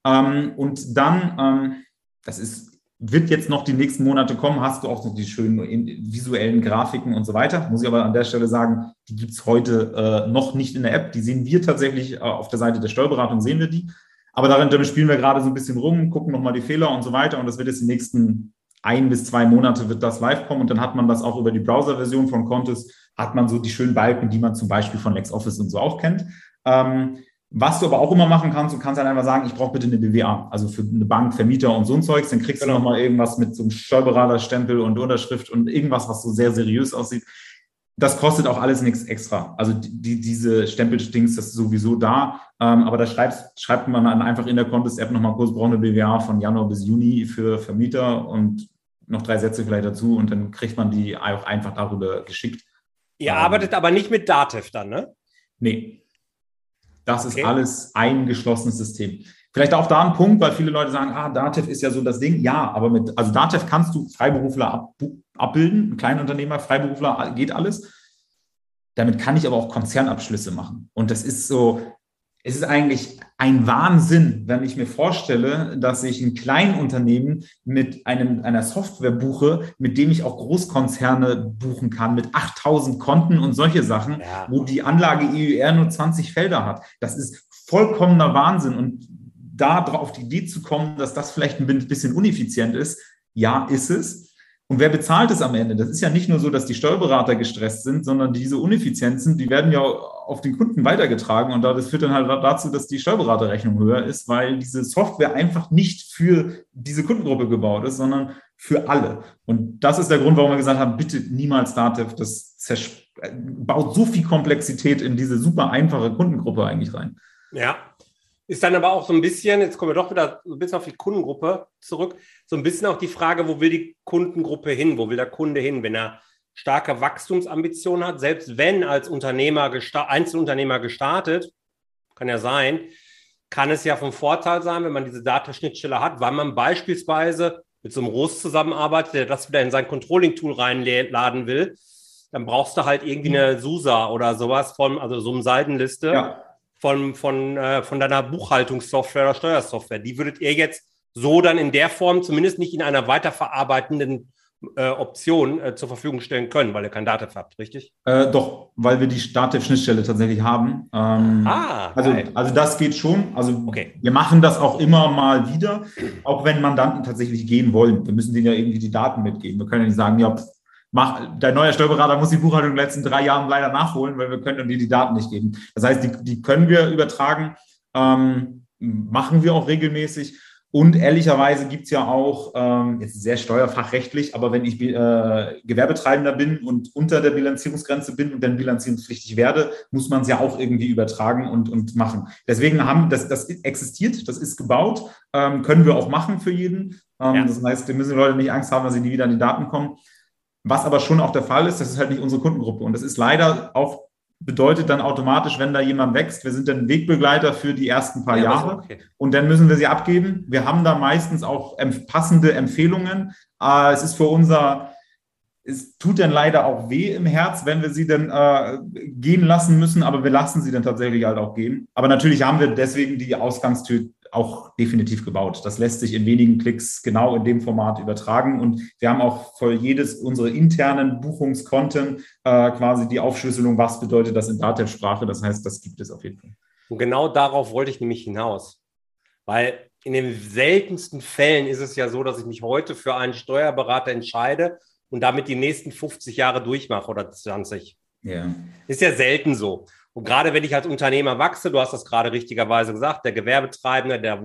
Ähm, und dann, ähm, das ist wird jetzt noch die nächsten Monate kommen, hast du auch noch die schönen visuellen Grafiken und so weiter. Muss ich aber an der Stelle sagen, die gibt es heute äh, noch nicht in der App. Die sehen wir tatsächlich äh, auf der Seite der Steuerberatung, sehen wir die. Aber darin damit spielen wir gerade so ein bisschen rum, gucken nochmal die Fehler und so weiter. Und das wird jetzt die nächsten ein bis zwei Monate wird das live kommen. Und dann hat man das auch über die Browser-Version von Contis, hat man so die schönen Balken, die man zum Beispiel von LexOffice und so auch kennt. Ähm, was du aber auch immer machen kannst, du kannst halt einfach sagen, ich brauche bitte eine BWA, also für eine Bank, Vermieter und so ein Zeugs, dann kriegst genau. du nochmal irgendwas mit so einem Steuerberaterstempel und Unterschrift und irgendwas, was so sehr seriös aussieht. Das kostet auch alles nichts extra. Also die, diese Stempeldings, das ist sowieso da. Ähm, aber da schreibt, schreibt man dann einfach in der Contest-App nochmal kurz, braucht eine BWA von Januar bis Juni für Vermieter und noch drei Sätze vielleicht dazu und dann kriegt man die auch einfach darüber geschickt. Ihr ähm, arbeitet aber nicht mit Datev dann, ne? Nee, das okay. ist alles ein geschlossenes System. Vielleicht auch da ein Punkt, weil viele Leute sagen, ah, Datev ist ja so das Ding. Ja, aber mit, also Datev kannst du Freiberufler ab, abbilden, ein Kleinunternehmer, Freiberufler, geht alles. Damit kann ich aber auch Konzernabschlüsse machen. Und das ist so, es ist eigentlich ein Wahnsinn, wenn ich mir vorstelle, dass ich ein Kleinunternehmen mit einem, einer Software buche, mit dem ich auch Großkonzerne buchen kann, mit 8000 Konten und solche Sachen, ja. wo die Anlage EUR nur 20 Felder hat. Das ist vollkommener Wahnsinn. Und da auf die Idee zu kommen, dass das vielleicht ein bisschen uneffizient ist, ja, ist es. Und wer bezahlt es am Ende? Das ist ja nicht nur so, dass die Steuerberater gestresst sind, sondern diese Uneffizienzen, die werden ja auf den Kunden weitergetragen. Und das führt dann halt dazu, dass die Steuerberaterrechnung höher ist, weil diese Software einfach nicht für diese Kundengruppe gebaut ist, sondern für alle. Und das ist der Grund, warum wir gesagt haben, bitte niemals Datev, das baut so viel Komplexität in diese super einfache Kundengruppe eigentlich rein. Ja, ist dann aber auch so ein bisschen, jetzt kommen wir doch wieder so ein bisschen auf die Kundengruppe zurück, so ein bisschen auch die Frage, wo will die Kundengruppe hin, wo will der Kunde hin, wenn er starke Wachstumsambitionen hat, selbst wenn als Unternehmer, Einzelunternehmer gestartet, kann ja sein, kann es ja vom Vorteil sein, wenn man diese Datenschnittstelle hat, weil man beispielsweise mit so einem ROS zusammenarbeitet, der das wieder in sein Controlling-Tool reinladen will, dann brauchst du halt irgendwie eine SUSA oder sowas von, also so eine Seitenliste. Ja von, von, äh, von deiner Buchhaltungssoftware oder Steuersoftware. Die würdet ihr jetzt so dann in der Form zumindest nicht in einer weiterverarbeitenden äh, Option äh, zur Verfügung stellen können, weil ihr kein Datev habt, richtig? Äh, doch, weil wir die Datev-Schnittstelle tatsächlich haben. Ähm, ah, also, also das geht schon. Also okay. wir machen das auch immer mal wieder, auch wenn Mandanten tatsächlich gehen wollen. Wir müssen denen ja irgendwie die Daten mitgeben. Wir können ja nicht sagen, ja, mach, dein neuer Steuerberater muss die Buchhaltung in den letzten drei Jahren leider nachholen, weil wir können dir die Daten nicht geben. Das heißt, die, die können wir übertragen, ähm, machen wir auch regelmäßig. Und ehrlicherweise gibt es ja auch, ähm, jetzt sehr steuerfachrechtlich, aber wenn ich äh, Gewerbetreibender bin und unter der Bilanzierungsgrenze bin und dann bilanzierungspflichtig werde, muss man es ja auch irgendwie übertragen und, und machen. Deswegen haben das, das existiert, das ist gebaut, ähm, können wir auch machen für jeden. Ähm, ja. Das heißt, da müssen die Leute nicht Angst haben, dass sie nie wieder an die Daten kommen. Was aber schon auch der Fall ist, das ist halt nicht unsere Kundengruppe. Und das ist leider auch, bedeutet dann automatisch, wenn da jemand wächst, wir sind dann Wegbegleiter für die ersten paar ja, Jahre. Okay. Und dann müssen wir sie abgeben. Wir haben da meistens auch passende Empfehlungen. Äh, es ist für unser, es tut dann leider auch weh im Herz, wenn wir sie dann äh, gehen lassen müssen, aber wir lassen sie dann tatsächlich halt auch gehen. Aber natürlich haben wir deswegen die Ausgangstür auch definitiv gebaut. Das lässt sich in wenigen Klicks genau in dem Format übertragen. Und wir haben auch für jedes unserer internen Buchungskonten äh, quasi die Aufschlüsselung, was bedeutet das in Datev-Sprache. Das heißt, das gibt es auf jeden Fall. Und genau darauf wollte ich nämlich hinaus. Weil in den seltensten Fällen ist es ja so, dass ich mich heute für einen Steuerberater entscheide und damit die nächsten 50 Jahre durchmache oder 20. Ja. Ist ja selten so. Und gerade wenn ich als Unternehmer wachse, du hast das gerade richtigerweise gesagt, der Gewerbetreibende, der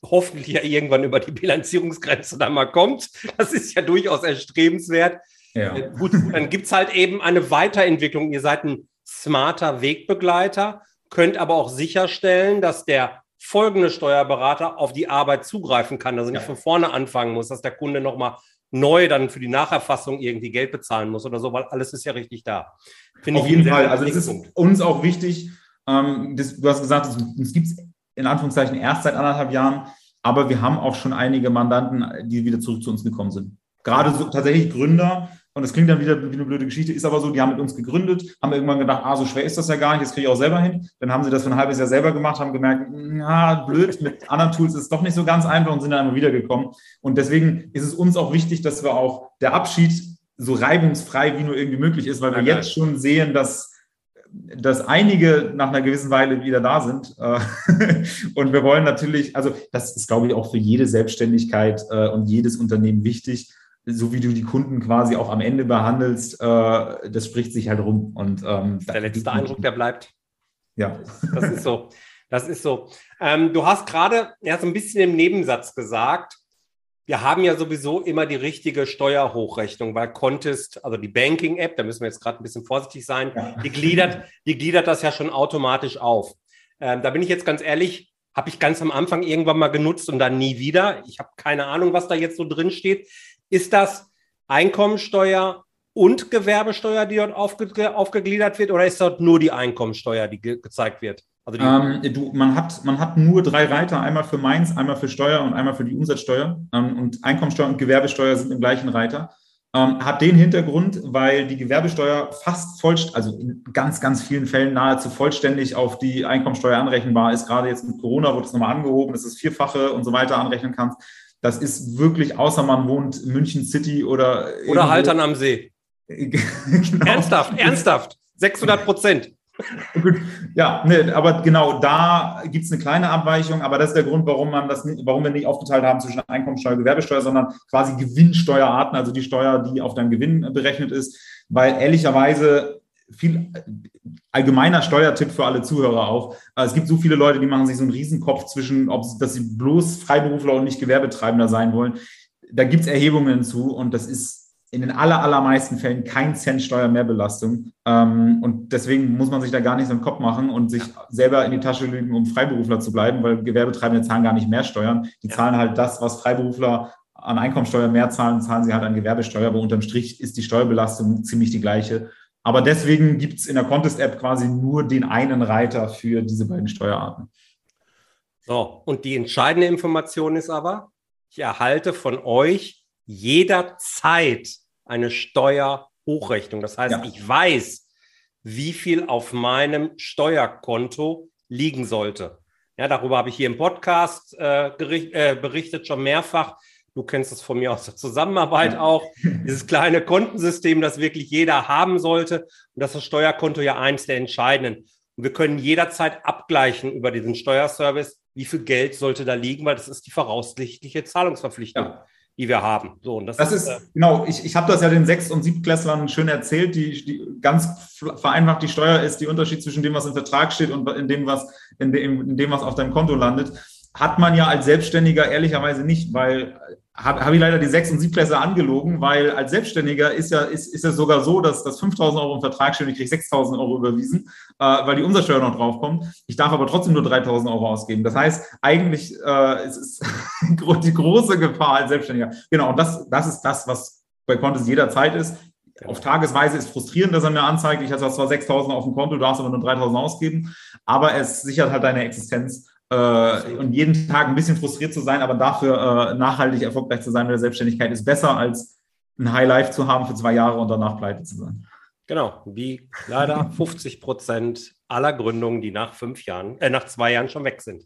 hoffentlich ja irgendwann über die Bilanzierungsgrenze dann mal kommt, das ist ja durchaus erstrebenswert. Ja. Äh, gut, dann gibt es halt eben eine Weiterentwicklung. Ihr seid ein smarter Wegbegleiter, könnt aber auch sicherstellen, dass der folgende Steuerberater auf die Arbeit zugreifen kann, dass er nicht ja. von vorne anfangen muss, dass der Kunde nochmal neu dann für die Nacherfassung irgendwie Geld bezahlen muss oder so, weil alles ist ja richtig da. Finde Auf jeden Fall. Also es ist uns auch wichtig, ähm, das, du hast gesagt, es gibt es in Anführungszeichen erst seit anderthalb Jahren, aber wir haben auch schon einige Mandanten, die wieder zurück zu uns gekommen sind. Gerade so tatsächlich Gründer, Und das klingt dann wieder wie eine blöde Geschichte, ist aber so, die haben mit uns gegründet, haben irgendwann gedacht, ah, so schwer ist das ja gar nicht, das kriege ich auch selber hin. Dann haben sie das für ein halbes Jahr selber gemacht, haben gemerkt, na, blöd, mit anderen Tools ist es doch nicht so ganz einfach und sind dann immer wieder gekommen. Und deswegen ist es uns auch wichtig, dass wir auch der Abschied so reibungsfrei wie nur irgendwie möglich ist, weil wir ja, jetzt schon sehen, dass dass einige nach einer gewissen Weile wieder da sind. Äh, und wir wollen natürlich, also das ist, glaube ich, auch für jede Selbstständigkeit äh, und jedes Unternehmen wichtig, so wie du die Kunden quasi auch am Ende behandelst, äh, das spricht sich halt rum. Und ähm, der letzte Eindruck, der bleibt. Ja. Das ist so. Das ist so. Ähm, du hast gerade ja so ein bisschen im Nebensatz gesagt, wir haben ja sowieso immer die richtige Steuerhochrechnung, weil Contest, also die Banking-App, da müssen wir jetzt gerade ein bisschen vorsichtig sein, ja. die, gliedert, die gliedert das ja schon automatisch auf. Ähm, da bin ich jetzt ganz ehrlich, habe ich ganz am Anfang irgendwann mal genutzt und dann nie wieder. Ich habe keine Ahnung, was da jetzt so drin steht. Ist das Einkommensteuer und Gewerbesteuer, die dort aufge aufgegliedert wird, oder ist dort nur die Einkommensteuer, die ge gezeigt wird? Also ähm, du, man, hat, man hat nur drei Reiter, einmal für Mainz, einmal für Steuer und einmal für die Umsatzsteuer. Ähm, und Einkommensteuer und Gewerbesteuer sind im gleichen Reiter. Ähm, hat den Hintergrund, weil die Gewerbesteuer fast vollständig, also in ganz, ganz vielen Fällen nahezu vollständig auf die Einkommensteuer anrechenbar ist. Gerade jetzt mit Corona wurde es nochmal angehoben, dass das Vierfache und so weiter anrechnen kannst. Das ist wirklich, außer man wohnt in München City oder. Oder Haltern am See. genau. Ernsthaft, ernsthaft. 600 Prozent. Gut, ja, ne, aber genau da gibt es eine kleine Abweichung, aber das ist der Grund, warum man das nicht, warum wir nicht aufgeteilt haben zwischen Einkommensteuer und Gewerbesteuer, sondern quasi Gewinnsteuerarten, also die Steuer, die auf deinen Gewinn berechnet ist, weil ehrlicherweise viel allgemeiner Steuertipp für alle Zuhörer auch. Es gibt so viele Leute, die machen sich so einen Riesenkopf zwischen, ob dass sie bloß Freiberufler und nicht Gewerbetreibender sein wollen. Da gibt es Erhebungen zu und das ist in den aller, allermeisten Fällen kein Cent Steuermehrbelastung. Ähm, und deswegen muss man sich da gar nicht so einen Kopf machen und sich selber in die Tasche lügen, um Freiberufler zu bleiben, weil Gewerbetreibende zahlen gar nicht mehr Steuern. Die zahlen halt das, was Freiberufler an Einkommensteuer mehr zahlen, zahlen sie halt an Gewerbesteuer, aber unterm Strich ist die Steuerbelastung ziemlich die gleiche. Aber deswegen gibt es in der Contest-App quasi nur den einen Reiter für diese beiden Steuerarten. So, und die entscheidende Information ist aber, ich erhalte von euch jederzeit eine Steuerhochrechnung. Das heißt, ja. ich weiß, wie viel auf meinem Steuerkonto liegen sollte. Ja, darüber habe ich hier im Podcast äh, äh, berichtet schon mehrfach. Du kennst es von mir aus der Zusammenarbeit auch. Dieses kleine Kontensystem, das wirklich jeder haben sollte. Und das ist das Steuerkonto ja eins der entscheidenden. Und wir können jederzeit abgleichen über diesen Steuerservice, wie viel Geld sollte da liegen, weil das ist die voraussichtliche Zahlungsverpflichtung. Ja die wir haben. So, und das, das ist, äh, genau, ich, ich habe das ja den Sechst- und Siebtklässlern schön erzählt, die, die ganz vereinfacht die Steuer ist, die Unterschied zwischen dem, was im Vertrag steht und in dem, was, in dem, in dem, was auf deinem Konto landet, hat man ja als Selbstständiger ehrlicherweise nicht, weil habe hab ich leider die Sechs- und Siebtklässler angelogen, weil als Selbstständiger ist ja ist, ist es sogar so, dass das 5.000 Euro im Vertrag steht und ich kriege 6.000 Euro überwiesen, äh, weil die Umsatzsteuer noch draufkommt. Ich darf aber trotzdem nur 3.000 Euro ausgeben. Das heißt, eigentlich äh, ist es die große Gefahr als Selbstständiger. Genau, und das, das ist das, was bei Contest jederzeit ist. Auf Tagesweise ist frustrierend, dass er mir anzeigt, ich habe zwar 6.000 auf dem Konto, darfst aber nur 3.000 ausgeben, aber es sichert halt deine Existenz äh, und jeden Tag ein bisschen frustriert zu sein, aber dafür äh, nachhaltig erfolgreich zu sein mit der Selbstständigkeit ist besser als ein High Life zu haben für zwei Jahre und danach pleite zu sein. Genau, wie leider 50 Prozent aller Gründungen, die nach fünf Jahren, äh, nach zwei Jahren schon weg sind.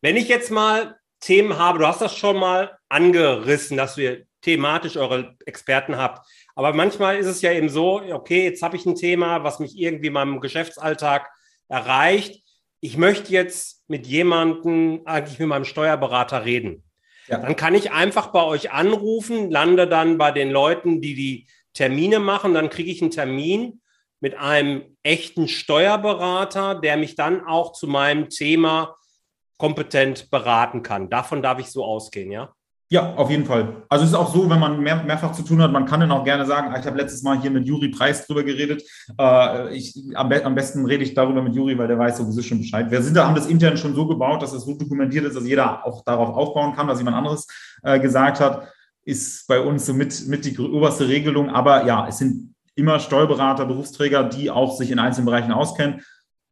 Wenn ich jetzt mal Themen habe, du hast das schon mal angerissen, dass ihr thematisch eure Experten habt. Aber manchmal ist es ja eben so, okay, jetzt habe ich ein Thema, was mich irgendwie in meinem Geschäftsalltag erreicht ich möchte jetzt mit jemandem, eigentlich mit meinem Steuerberater reden. Ja. Dann kann ich einfach bei euch anrufen, lande dann bei den Leuten, die die Termine machen, dann kriege ich einen Termin mit einem echten Steuerberater, der mich dann auch zu meinem Thema kompetent beraten kann. Davon darf ich so ausgehen, ja? Ja, auf jeden Fall. Also es ist auch so, wenn man mehr, mehrfach zu tun hat, man kann dann auch gerne sagen, ah, ich habe letztes Mal hier mit Juri Preis drüber geredet. Äh, ich, am, be am, besten rede ich darüber mit Juri, weil der weiß sowieso schon Bescheid. Wir sind da, haben das intern schon so gebaut, dass es so dokumentiert ist, dass jeder auch darauf aufbauen kann, was jemand anderes äh, gesagt hat, ist bei uns so mit, mit die oberste Regelung. Aber ja, es sind immer Steuerberater, Berufsträger, die auch sich in einzelnen Bereichen auskennen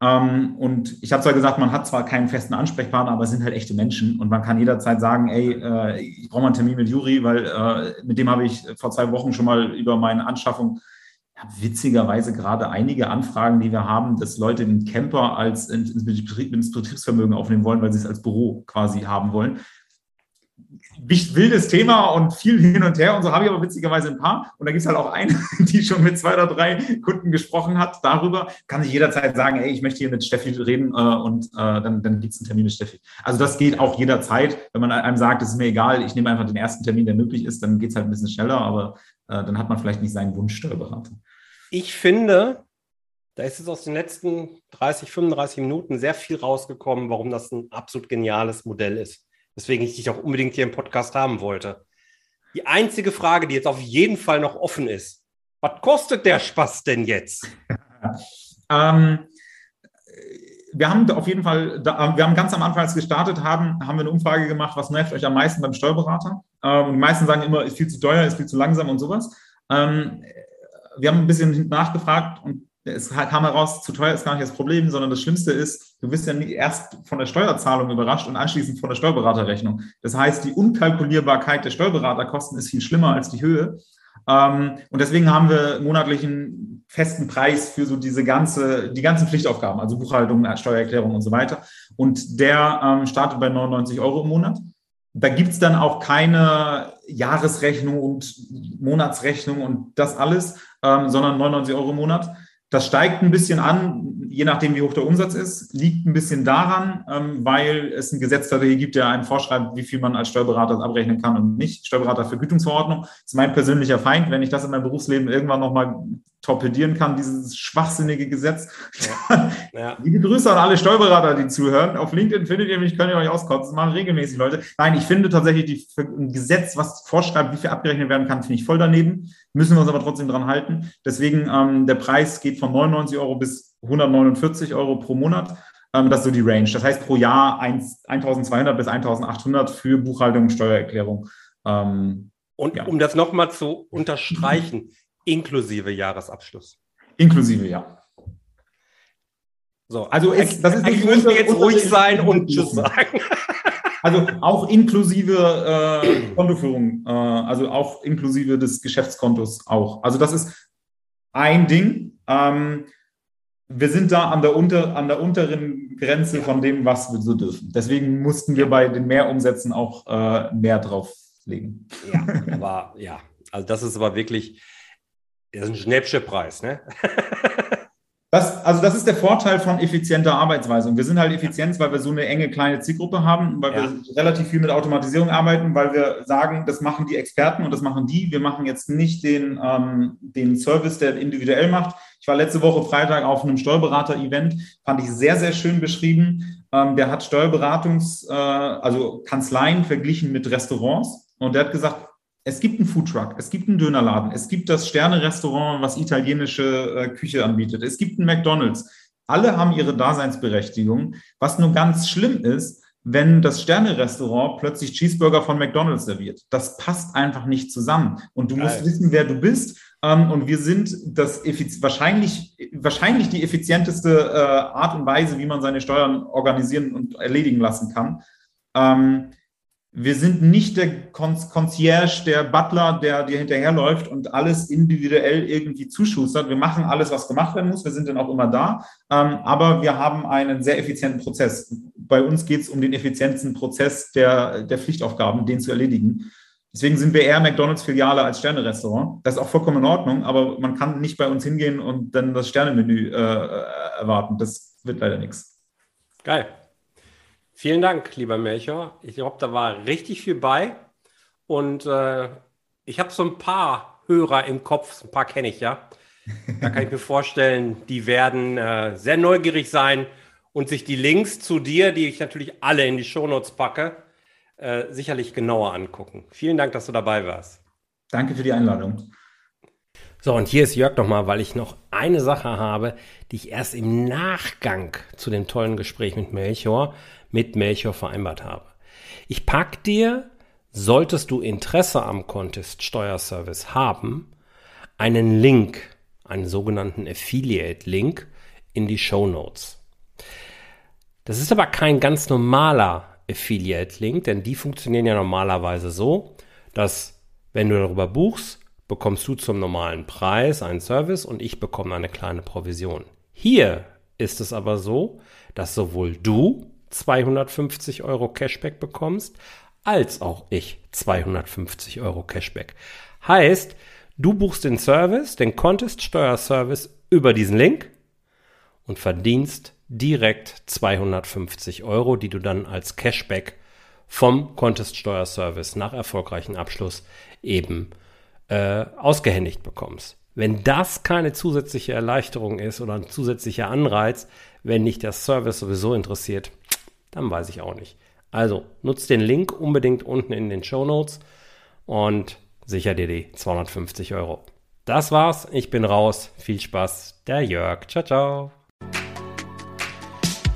Ähm, und ich habe zwar gesagt, man hat zwar keinen festen Ansprechpartner, aber es sind halt echte Menschen und man kann jederzeit sagen, ey, äh, ich brauche mal einen Termin mit Juri, weil äh, mit dem habe ich vor zwei Wochen schon mal über meine Anschaffung ja, witzigerweise gerade einige Anfragen, die wir haben, dass Leute den Camper als ins, ins Betriebsvermögen aufnehmen wollen, weil sie es als Büro quasi haben wollen wildes Thema und viel hin und her und so habe ich aber witzigerweise ein paar. Und da gibt es halt auch eine, die schon mit zwei oder drei Kunden gesprochen hat darüber. Kann sich jederzeit sagen, ey, ich möchte hier mit Steffi reden äh, und äh, dann, dann gibt es einen Termin mit Steffi. Also das geht auch jederzeit. Wenn man einem sagt, es ist mir egal, ich nehme einfach den ersten Termin, der möglich ist, dann geht es halt ein bisschen schneller, aber äh, dann hat man vielleicht nicht seinen Wunschsteuerberater. Ich finde, da ist es aus den letzten 30, 35 Minuten sehr viel rausgekommen, warum das ein absolut geniales Modell ist weswegen ich dich auch unbedingt hier im Podcast haben wollte. Die einzige Frage, die jetzt auf jeden Fall noch offen ist, was kostet der Spaß denn jetzt? ähm, wir haben auf jeden Fall, wir haben ganz am Anfang, als wir gestartet haben, haben wir eine Umfrage gemacht, was nervt euch am meisten beim Steuerberater? Ähm, die meisten sagen immer, ist viel zu teuer, ist viel zu langsam und sowas. Ähm, wir haben ein bisschen nachgefragt und es kam heraus, zu teuer ist gar nicht das Problem, sondern das Schlimmste ist, du wirst ja erst von der Steuerzahlung überrascht und anschließend von der Steuerberaterrechnung. Das heißt, die Unkalkulierbarkeit der Steuerberaterkosten ist viel schlimmer als die Höhe. Ähm, und deswegen haben wir monatlichen festen Preis für so diese ganze, die ganzen Pflichtaufgaben, also Buchhaltung, Steuererklärung und so weiter. Und der ähm, startet bei 99 Euro im Monat. Da gibt's dann auch keine Jahresrechnung und Monatsrechnung und das alles, ähm, sondern 99 Euro im Monat. Das steigt ein bisschen an, je nachdem, wie hoch der Umsatz ist, liegt ein bisschen daran, ähm, weil es ein Gesetz dafür gibt, der einem vorschreibt, wie viel man als Steuerberater abrechnen kann und nicht. Steuerberatervergütungsverordnung ist mein persönlicher Feind. Wenn ich das in meinem Berufsleben irgendwann nochmal torpedieren kann, dieses schwachsinnige Gesetz. Ja. ja. Liebe Grüße an alle Steuerberater, die zuhören. Auf LinkedIn findet ihr mich, könnt ihr euch auskotzen. Das machen regelmäßig Leute. Nein, ich finde tatsächlich die, ein Gesetz, was vorschreibt, wie viel abgerechnet werden kann, finde ich voll daneben. Müssen wir uns aber trotzdem dran halten. Deswegen, ähm, der Preis geht von 99 Euro bis 149 Euro pro Monat. Ähm, das ist so die Range. Das heißt pro Jahr 1, 1200 bis 1800 für Buchhaltung und Steuererklärung. Ähm, und ja. um das nochmal zu unterstreichen, Inklusive Jahresabschluss. Inklusive, ja. So, also ist, das ist nicht müssen wir jetzt ruhig sein und Tschüss sagen. Also auch inklusive äh, Kontoführung, äh, also auch inklusive des Geschäftskontos auch. Also das ist ein Ding. Ähm, wir sind da an der, unter, an der unteren Grenze von dem, was wir so dürfen. Deswegen mussten wir bei den Mehrumsätzen auch äh, mehr drauflegen. Ja, aber ja, also das ist aber wirklich, das ist ein Schnäppchenpreis, ne? Das, also das ist der Vorteil von effizienter Arbeitsweise. Und wir sind halt effizient, weil wir so eine enge kleine Zielgruppe haben, weil ja. wir relativ viel mit Automatisierung arbeiten, weil wir sagen, das machen die Experten und das machen die. Wir machen jetzt nicht den, ähm, den Service, der individuell macht. Ich war letzte Woche Freitag auf einem Steuerberater-Event, fand ich sehr, sehr schön beschrieben. Ähm, der hat Steuerberatungs-, äh, also Kanzleien verglichen mit Restaurants. Und der hat gesagt, es gibt einen Foodtruck, es gibt einen Dönerladen, es gibt das Sterne-Restaurant, was italienische äh, Küche anbietet, es gibt einen McDonald's. Alle haben ihre Daseinsberechtigung. Was nur ganz schlimm ist, wenn das Sterne-Restaurant plötzlich Cheeseburger von McDonald's serviert. Das passt einfach nicht zusammen. Und du musst wissen, wer du bist. Ähm, und wir sind das wahrscheinlich, wahrscheinlich die effizienteste äh, Art und Weise, wie man seine Steuern organisieren und erledigen lassen kann. Ähm, wir sind nicht der Concierge, der Butler, der dir hinterherläuft und alles individuell irgendwie zuschustert. Wir machen alles, was gemacht werden muss. Wir sind dann auch immer da. Ähm, aber wir haben einen sehr effizienten Prozess. Bei uns geht es um den effizientesten Prozess der, der Pflichtaufgaben, den zu erledigen. Deswegen sind wir eher McDonalds-Filiale als Sterne-Restaurant. Das ist auch vollkommen in Ordnung, aber man kann nicht bei uns hingehen und dann das Sternemenü äh, erwarten. Das wird leider nichts. Geil. Vielen Dank, lieber Melchior. Ich glaube, da war richtig viel bei. Und äh, ich habe so ein paar Hörer im Kopf, ein paar kenne ich ja. Da kann ich mir vorstellen, die werden äh, sehr neugierig sein und sich die Links zu dir, die ich natürlich alle in die Shownotes packe, äh, sicherlich genauer angucken. Vielen Dank, dass du dabei warst. Danke für die Einladung. So, und hier ist Jörg nochmal, weil ich noch eine Sache habe, die ich erst im Nachgang zu dem tollen Gespräch mit Melchior mit Melchior vereinbart habe. Ich pack dir, solltest du Interesse am Contest Steuerservice haben, einen Link, einen sogenannten Affiliate-Link in die Show Notes. Das ist aber kein ganz normaler Affiliate-Link, denn die funktionieren ja normalerweise so, dass wenn du darüber buchst, bekommst du zum normalen Preis einen Service und ich bekomme eine kleine Provision. Hier ist es aber so, dass sowohl du 250 Euro Cashback bekommst, als auch ich 250 Euro Cashback. Heißt, du buchst den Service, den Contest Steuerservice über diesen Link und verdienst direkt 250 Euro, die du dann als Cashback vom Contest Steuerservice nach erfolgreichem Abschluss eben äh, ausgehändigt bekommst. Wenn das keine zusätzliche Erleichterung ist oder ein zusätzlicher Anreiz, wenn dich der Service sowieso interessiert, dann weiß ich auch nicht. Also nutzt den Link unbedingt unten in den Show Notes und sicher dir die 250 Euro. Das war's, ich bin raus. Viel Spaß, der Jörg. Ciao, ciao.